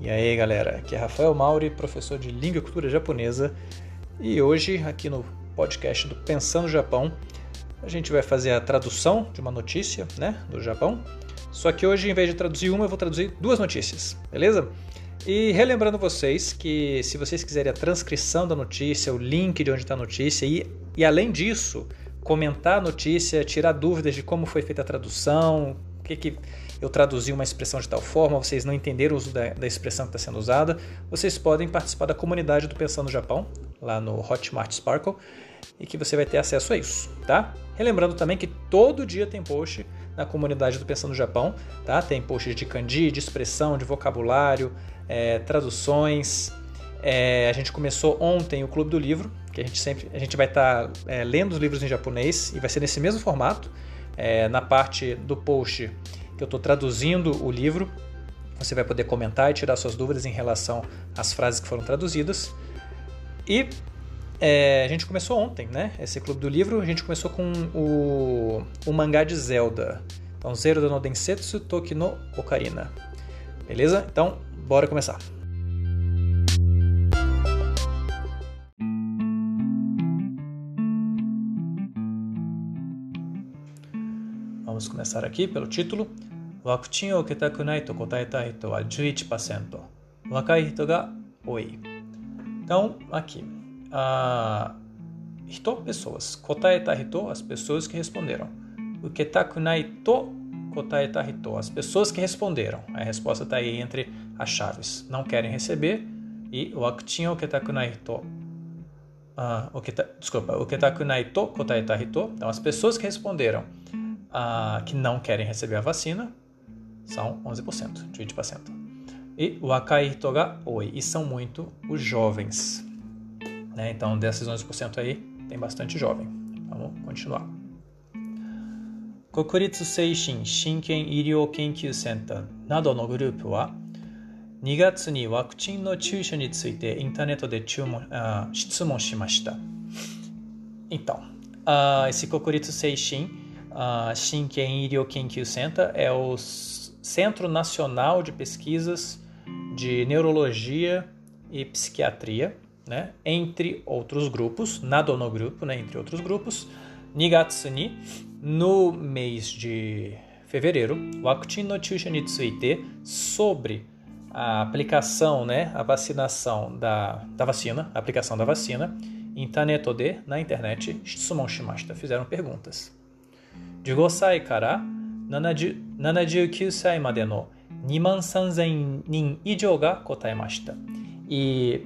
E aí galera, aqui é Rafael Mauri, professor de Língua e Cultura Japonesa, e hoje aqui no podcast do Pensando Japão, a gente vai fazer a tradução de uma notícia né, do Japão, só que hoje em vez de traduzir uma, eu vou traduzir duas notícias, beleza? E relembrando vocês que se vocês quiserem a transcrição da notícia, o link de onde está a notícia e, e além disso, comentar a notícia, tirar dúvidas de como foi feita a tradução, que, que eu traduzi uma expressão de tal forma, vocês não entenderam o uso da, da expressão que está sendo usada, vocês podem participar da comunidade do Pensando Japão, lá no Hotmart Sparkle, e que você vai ter acesso a isso, tá? Relembrando também que todo dia tem post na comunidade do Pensando Japão, tá? Tem posts de kanji, de expressão, de vocabulário, é, traduções. É, a gente começou ontem o Clube do Livro, que a gente sempre a gente vai estar tá, é, lendo os livros em japonês e vai ser nesse mesmo formato. É, na parte do post que eu estou traduzindo o livro. Você vai poder comentar e tirar suas dúvidas em relação às frases que foram traduzidas. E é, a gente começou ontem, né? Esse clube do livro, a gente começou com o, o mangá de Zelda. Então, Zero no Densetsu Toki no Ocarina. Beleza? Então, bora começar. Vamos começar aqui pelo título. ワクチンを受けたくないと答えた人は11%。若い人が多い。Então, aqui. Uh, 人 pessoas. 答えた人 as pessoas que responderam. 受けたくないと答えた人 as pessoas que responderam. A resposta está aí entre as chaves. Não querem receber e ワクチンを受けたくない人 Uh, o que tá, desculpa, o que tá kunaito kotaeta hito. Então, as pessoas que responderam uh, que não querem receber a vacina são 11%, 20%. E wakai hito ga oi, e são muito os jovens. Né? Então, desses 11% aí, tem bastante jovem. Vamos continuar. Kokuritsu Seishin Shinken Iryou Kenkyu Center などのグループは2月にワクチンの注射についてインターネットで注文あ質問しました。Então, uh, esse Kokuritsu Seishin uh, Shinken Kenkyu Center é o Centro Nacional de Pesquisas de Neurologia e Psiquiatria, né? entre outros grupos, Nadono Grupo, né? entre outros grupos, Nigatsuni, no mês de fevereiro, Wakuchin no tsuite, sobre a aplicação, né, a vacinação da, da vacina, a aplicação da vacina, Intanetode, na internet, Shitsumon Shimashita, fizeram perguntas. De Gosai Kara, 79歳までの2万3000人以上が答えました。E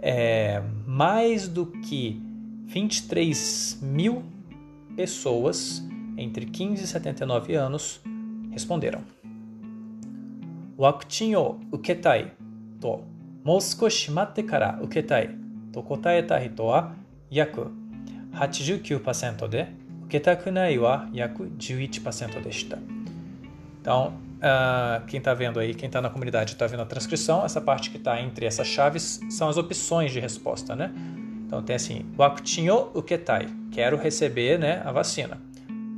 é, mais do que 23 mil pessoas entre 15 e 79 anos responderam. ワクチンを受けたいともう少し待ってから受けたいと答えた人は約89%で Ketakunai wa yaku 11% desta. Então, uh, quem está vendo aí, quem está na comunidade está vendo a transcrição, essa parte que está entre essas chaves são as opções de resposta, né? Então tem assim, wakuchin uketai, quero receber né, a vacina.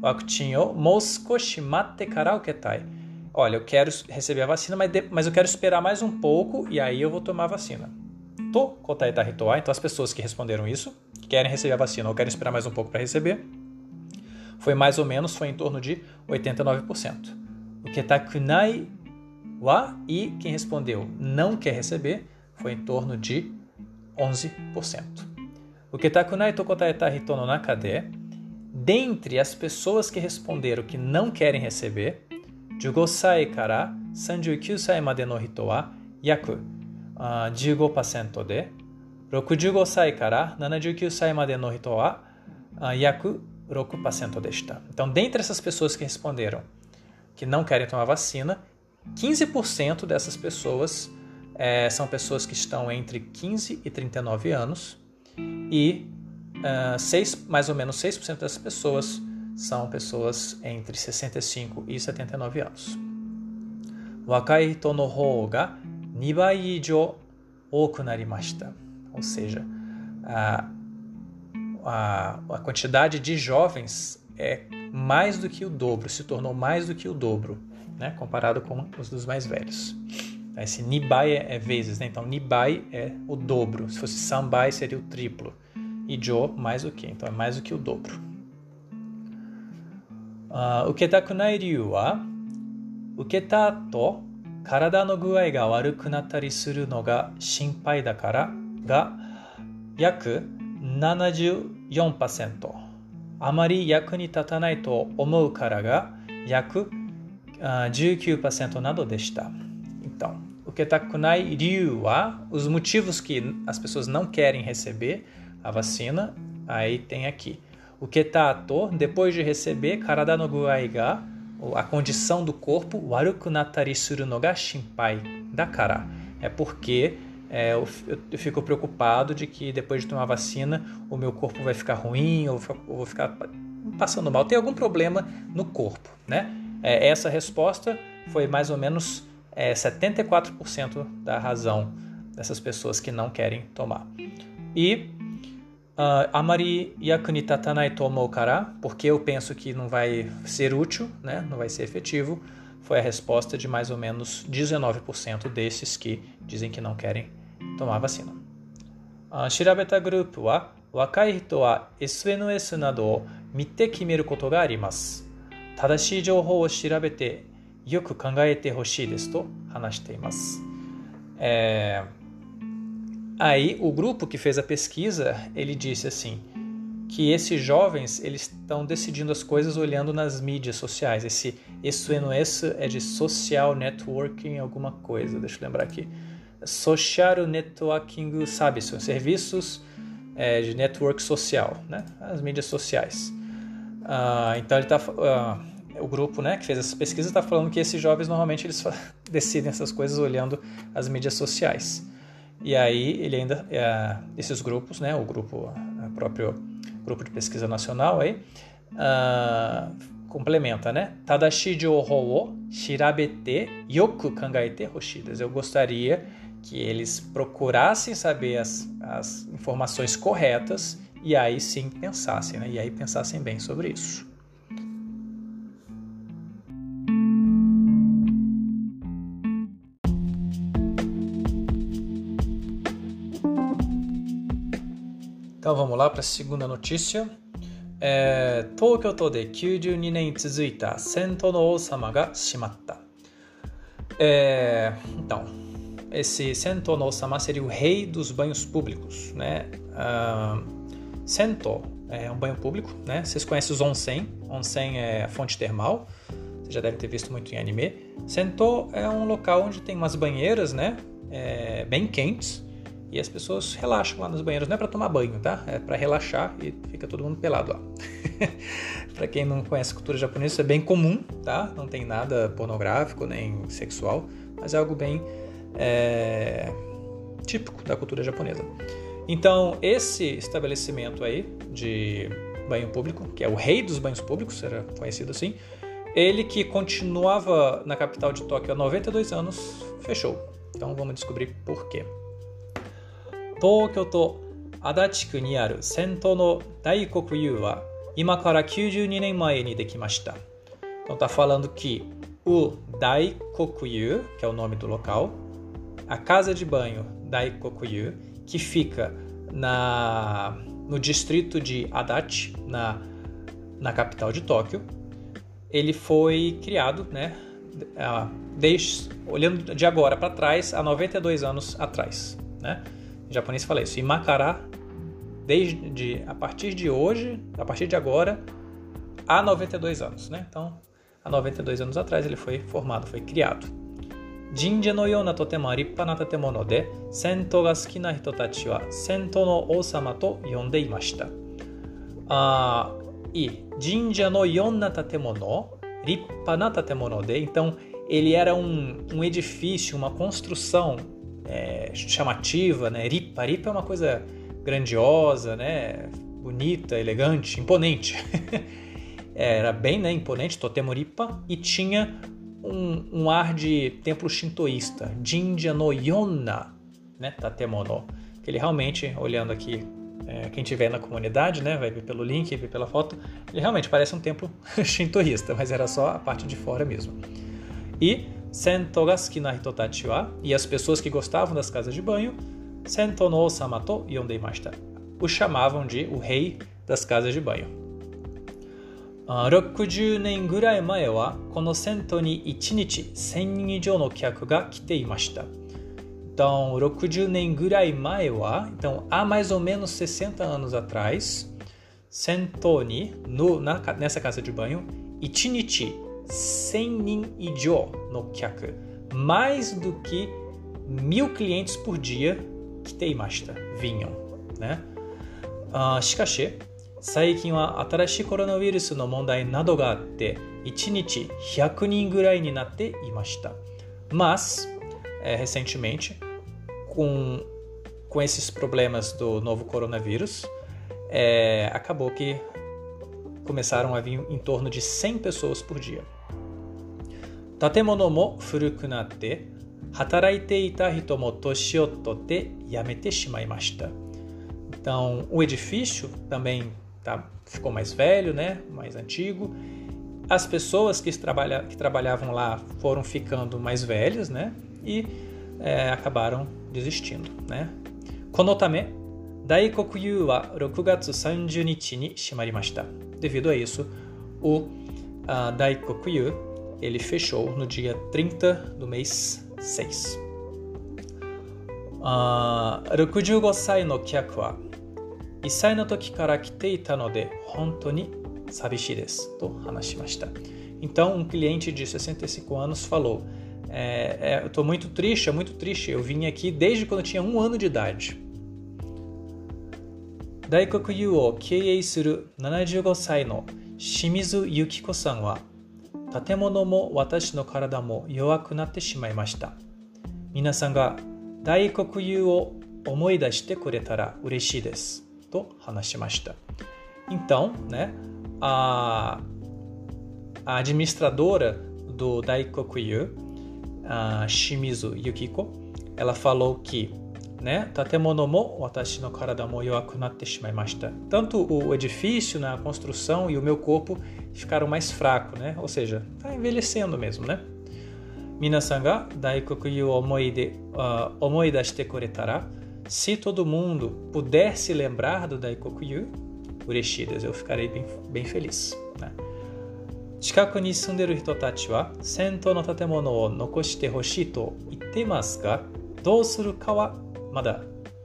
Wakuchin o moskoshi matte kara uketai. Olha, eu quero receber a vacina, mas, de, mas eu quero esperar mais um pouco e aí eu vou tomar a vacina. To kotai taritoa, então as pessoas que responderam isso, que querem receber a vacina ou querem esperar mais um pouco para receber, foi mais ou menos, foi em torno de 89%. O ketakunai wa e quem respondeu não quer receber foi em torno de 11%. O ketakunai tokotaeta hito no nakade, dentre as pessoas que responderam que não querem receber, 15歳から39歳までの人は約15%で、65歳から79歳までの人は約 6% desta. Então, dentre essas pessoas que responderam que não querem tomar vacina, 15% dessas pessoas é, são pessoas que estão entre 15 e 39 anos e uh, seis, mais ou menos 6% dessas pessoas são pessoas entre 65 e 79 anos. Wakai hito no hou ga 2倍以上多くなりました。Ou seja, uh, a, a quantidade de jovens é mais do que o dobro, se tornou mais do que o dobro, né, comparado com os dos mais velhos. Esse nibai é, é vezes, né? Então nibai é o dobro. Se fosse sambai seria o triplo. E jo mais o que? Então é mais do que o dobro. Uh, 受けたくない理由は受けた後体の具合が悪くなったりするのが心配だからが約 74%あまり役に立たないと思うからが約19% na do desta. Então, o que está com Ryuwa, os motivos que as pessoas não querem receber a vacina, aí tem aqui. O que está depois de receber, karada no guai ga, a condição do corpo, waruku natari suru no ga shinpai da cara. É porque é, eu, eu, fico preocupado de que depois de tomar vacina o meu corpo vai ficar ruim, ou eu vou ficar passando mal. Tem algum problema no corpo, né? É, essa resposta foi mais ou menos é, 74% da razão dessas pessoas que não querem tomar. E uh, amari yakuni tatanai tomou kara, porque eu penso que não vai ser útil, né? não vai ser efetivo, foi a resposta de mais ou menos 19% desses que dizem que não querem tomar vacina. Uh, 調べたグループは若い人は SNS などを見て決めることがあります。正しい情報を調べてよく考えてほしいですと話しています。É... Aí o grupo que fez a pesquisa ele disse assim que esses jovens eles estão decidindo as coisas olhando nas mídias sociais. Esse SNS é de social networking alguma coisa. Deixa eu lembrar aqui. Social networking services, serviços é, de network social, né? As mídias sociais. Uh, então ele tá, uh, o grupo né, que fez essa pesquisa está falando que esses jovens normalmente eles decidem essas coisas olhando as mídias sociais. E aí ele ainda uh, esses grupos, né, o grupo o próprio grupo de pesquisa nacional aí complementa, né? Tadashi jouhou o shirabete yoku kangaete hoshidas. Eu gostaria que eles procurassem saber as, as informações corretas e aí sim pensassem, né? E aí pensassem bem sobre isso. Então vamos lá para a segunda notícia. É, 東京都で92年続いた戦闘の王様が閉まった。É, então, esse Sento no Osama seria o rei dos banhos públicos, né? Uh, Sento é um banho público, né? Vocês conhecem os onsen. Onsen é a fonte termal. Você já deve ter visto muito em anime. Sento é um local onde tem umas banheiras, né? É, bem quentes. E as pessoas relaxam lá nos banheiros. Não é para tomar banho, tá? É para relaxar e fica todo mundo pelado lá. para quem não conhece a cultura japonesa, isso é bem comum, tá? Não tem nada pornográfico nem sexual, mas é algo bem é, típico da cultura japonesa. Então, esse estabelecimento aí de banho público, que é o rei dos banhos públicos, era conhecido assim, ele que continuava na capital de Tóquio há 92 anos, fechou. Então vamos descobrir por quê. Tóquio to Adachi-ku ni aru Sento no Daikoku-yu wa ima kara 92 nen mae ni dekimashita. Então tá falando que o Daikoku-yu, que é o nome do local, a casa de banho Daikoku-yu, que fica na, no distrito de Adachi, na, na capital de Tóquio. Ele foi criado, né, desde, olhando de agora para trás, há 92 anos atrás. Né? Em japonês fala isso. Imakara, desde, a partir de hoje, a partir de agora, há 92 anos. Né? Então, há 92 anos atrás ele foi formado, foi criado. 神社のようなとても立派な建物で戦闘が好きな人たちは戦闘の王様と呼んでいました。あ e 神社のような建物、立派な建物で、então ele era um, um edifício, uma construção é, chamativa, né? Ripa, ripa é uma coisa grandiosa, né? Bonita, elegante, imponente. era bem né, imponente, Totemo Ripa, e tinha um, um ar de templo shintoísta, Jinja no Yonna, né, Tatemono, que ele realmente, olhando aqui, é, quem tiver na comunidade, né, vai ver pelo link, ver pela foto, ele realmente parece um templo shintoísta, mas era só a parte de fora mesmo. E sento ga suki na hito tachi wa, e as pessoas que gostavam das casas de banho, sento no osama to yondeimashita. O chamavam de o rei das casas de banho. 60年ぐらい前はこの銭湯に1日1000人以上の客が来ていました。Então, 60年ぐらい前は、então há mais ou menos 60 anos atrás, Sentoni, no, na, nessa casa de banho, Ichinichi, 100 nin ijo no kyaku, mais do que mil clientes por dia kiteimashita, vinham, né? Uh, しかし、 最近は新しいコロナウイルスの問題などがあって、1日100人ぐらいになっていました。Mas, é, recentemente, com, com esses problemas do novo coronavírus, é, acabou que começaram a vir em torno de 100 pessoas por dia. Tatemono mo furuku natte, hataraite ita hito mo toshi o tote yamete shimaimashita. Então, o edifício também tá, ficou mais velho, né? mais antigo. As pessoas que, trabalha, que trabalhavam lá foram ficando mais velhas né? e é, acabaram desistindo. Né? Konotame, Daikokuyu wa 6月30日に閉まりました. Devido a isso, o uh, Daikokuyu ele fechou no dia 30 do mês 6. Uh, 65歳の客は 1歳の時から来ていたので本当に寂しいですと話しました。Então, um cliente de 65 anos falou: é, é, Eu estou muito triste, é muito triste. Eu vim aqui desde quando eu tinha um ano de idade. 大黒湯を経営する75歳の清水由紀子さんは建物も私の体も弱くなってしまいました皆さんが大黒湯を思い出してくれたら嬉しいです と話しました Então, né, a, a administradora do Daikokuyu, a Shimizu Yukiko, ela falou que né, tatemono mo watashi no karada mo yoaku natte shimaimashita. Tanto o edifício, né, a construção e o meu corpo ficaram mais fracos, né? Ou seja, está envelhecendo mesmo, né? Minasan ga daikokuyu omoi de uh, omoi dashite kuretara. Se todo mundo puder se lembrar do Daikokuyu, ureshidas, eu ficarei bem, bem feliz. Né? 近くに住んでいる人たちは銭湯の建物を残してほしいと言っていますがどうするかはまだ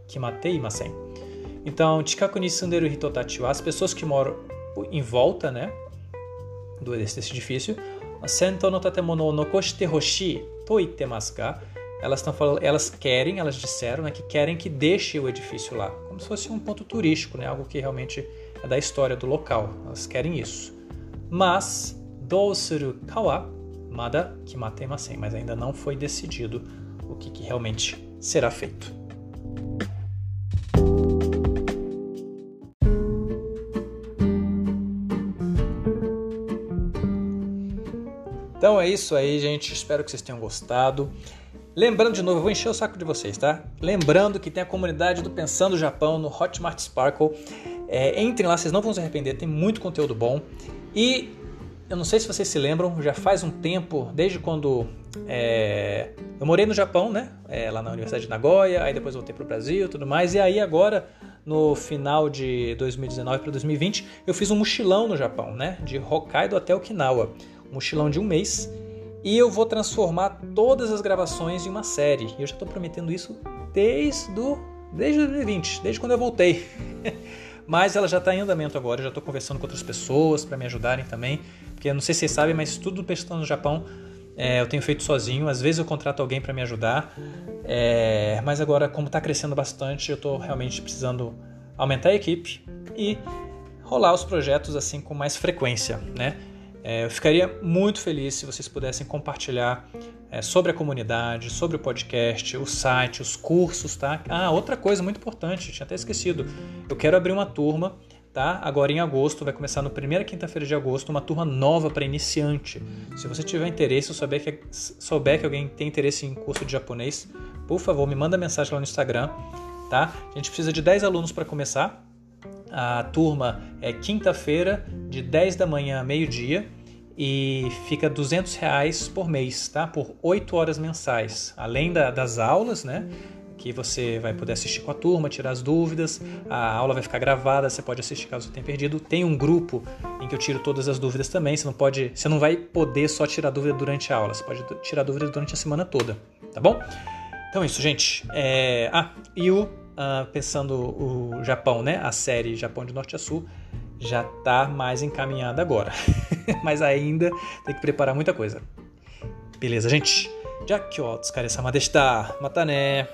決まっていません。Então, 近くに住んでいる人たちは as pessoas que moram em volta, né, do desse edifício, 銭湯の建物を残してほしいと言ってますが elas estão falando, elas querem, elas disseram né, que querem que deixe o edifício lá, como se fosse um ponto turístico, né, algo que realmente é da história do local. Elas querem isso. Mas dousuru kawa mada kimatemasen, mas ainda não foi decidido o que, que realmente será feito. Então é isso aí, gente. Espero que vocês tenham gostado. Lembrando de novo, eu vou encher o saco de vocês, tá? Lembrando que tem a comunidade do Pensando Japão no Hotmart Sparkle. É, entrem lá, vocês não vão se arrepender, tem muito conteúdo bom. E eu não sei se vocês se lembram, já faz um tempo, desde quando é, eu morei no Japão, né? É, lá na Universidade de Nagoya, aí depois voltei para o Brasil e tudo mais. E aí agora, no final de 2019 para 2020, eu fiz um mochilão no Japão, né? De Hokkaido até Okinawa mochilão de um mês e eu vou transformar todas as gravações em uma série. Eu já estou prometendo isso desde, do, desde 2020, desde quando eu voltei. mas ela já está em andamento agora, eu já estou conversando com outras pessoas para me ajudarem também. Porque eu não sei se vocês sabem, mas tudo Pestando no Japão é, eu tenho feito sozinho. Às vezes eu contrato alguém para me ajudar. É, mas agora, como está crescendo bastante, eu estou realmente precisando aumentar a equipe e rolar os projetos assim com mais frequência, né? É, eu ficaria muito feliz se vocês pudessem compartilhar é, sobre a comunidade, sobre o podcast, o site, os cursos, tá? Ah, outra coisa muito importante, tinha até esquecido. Eu quero abrir uma turma, tá? Agora em agosto, vai começar no primeira quinta-feira de agosto, uma turma nova para iniciante. Se você tiver interesse, ou souber que, souber que alguém tem interesse em curso de japonês, por favor, me manda mensagem lá no Instagram, tá? A gente precisa de 10 alunos para começar, a turma é quinta-feira, de 10 da manhã a meio-dia. e fica 200 reais por mês, tá? Por 8 horas mensais, além da, das aulas, né? Que você vai poder assistir com a turma, tirar as dúvidas. A aula vai ficar gravada, você pode assistir caso tenha perdido. Tem um grupo em que eu tiro todas as dúvidas também. Você não pode, você não vai poder só tirar dúvida durante a aula. Você pode tirar dúvidas durante a semana toda, tá bom? Então é isso, gente. É... Ah, e o uh, pensando o Japão, né? A série Japão de Norte a Sul já está mais encaminhada agora. Mas ainda tem que preparar muita coisa. Beleza, gente? Já que ó, お疲れ様でした。またね。